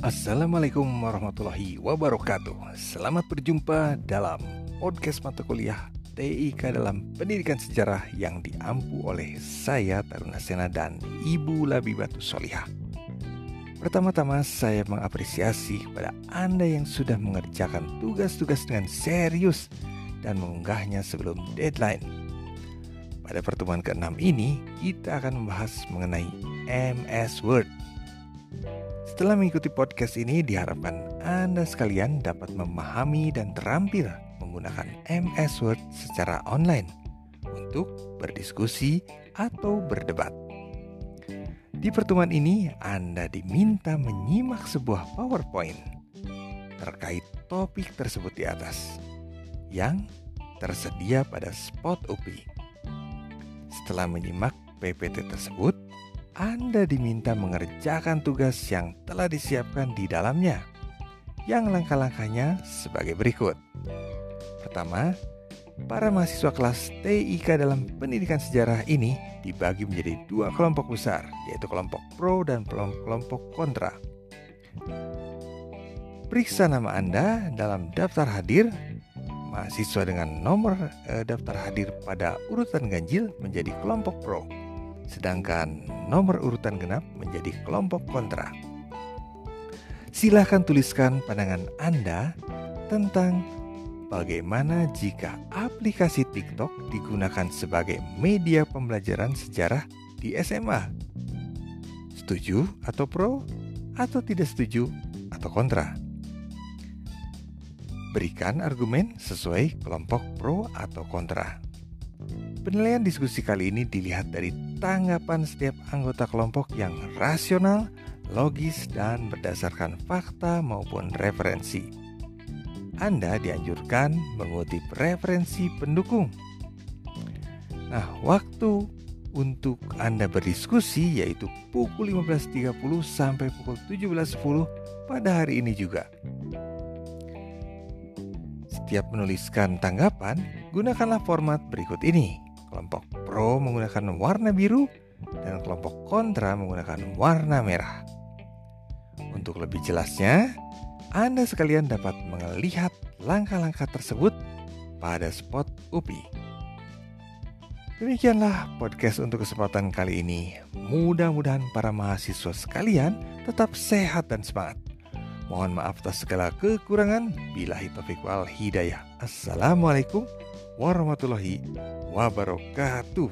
Assalamualaikum warahmatullahi wabarakatuh. Selamat berjumpa dalam podcast mata kuliah TIK dalam pendidikan sejarah yang diampu oleh saya Taruna Sena dan Ibu Labibatu Solihah. Pertama-tama saya mengapresiasi kepada Anda yang sudah mengerjakan tugas-tugas dengan serius dan mengunggahnya sebelum deadline. Pada pertemuan ke-6 ini, kita akan membahas mengenai MS Word setelah mengikuti podcast ini, diharapkan Anda sekalian dapat memahami dan terampil menggunakan MS Word secara online untuk berdiskusi atau berdebat. Di pertemuan ini, Anda diminta menyimak sebuah PowerPoint terkait topik tersebut di atas yang tersedia pada spot UPI. Setelah menyimak PPT tersebut, anda diminta mengerjakan tugas yang telah disiapkan di dalamnya. Yang langkah-langkahnya sebagai berikut. Pertama, para mahasiswa kelas TIK dalam pendidikan sejarah ini dibagi menjadi dua kelompok besar, yaitu kelompok pro dan kelompok kontra. Periksa nama Anda dalam daftar hadir mahasiswa dengan nomor e, daftar hadir pada urutan ganjil menjadi kelompok pro sedangkan nomor urutan genap menjadi kelompok kontra. Silahkan tuliskan pandangan Anda tentang bagaimana jika aplikasi TikTok digunakan sebagai media pembelajaran sejarah di SMA. Setuju atau pro, atau tidak setuju atau kontra? Berikan argumen sesuai kelompok pro atau kontra. Penilaian diskusi kali ini dilihat dari tanggapan setiap anggota kelompok yang rasional, logis, dan berdasarkan fakta maupun referensi. Anda dianjurkan mengutip referensi pendukung. Nah, waktu untuk Anda berdiskusi yaitu pukul 15.30 sampai pukul 17.10 pada hari ini juga. Setiap menuliskan tanggapan, gunakanlah format berikut ini. Kelompok pro menggunakan warna biru dan kelompok kontra menggunakan warna merah. Untuk lebih jelasnya, Anda sekalian dapat melihat langkah-langkah tersebut pada spot UPI. Demikianlah podcast untuk kesempatan kali ini. Mudah-mudahan para mahasiswa sekalian tetap sehat dan semangat. Mohon maaf atas segala kekurangan. Bila taufik wal hidayah. Assalamualaikum warahmatullahi wabarakatuh.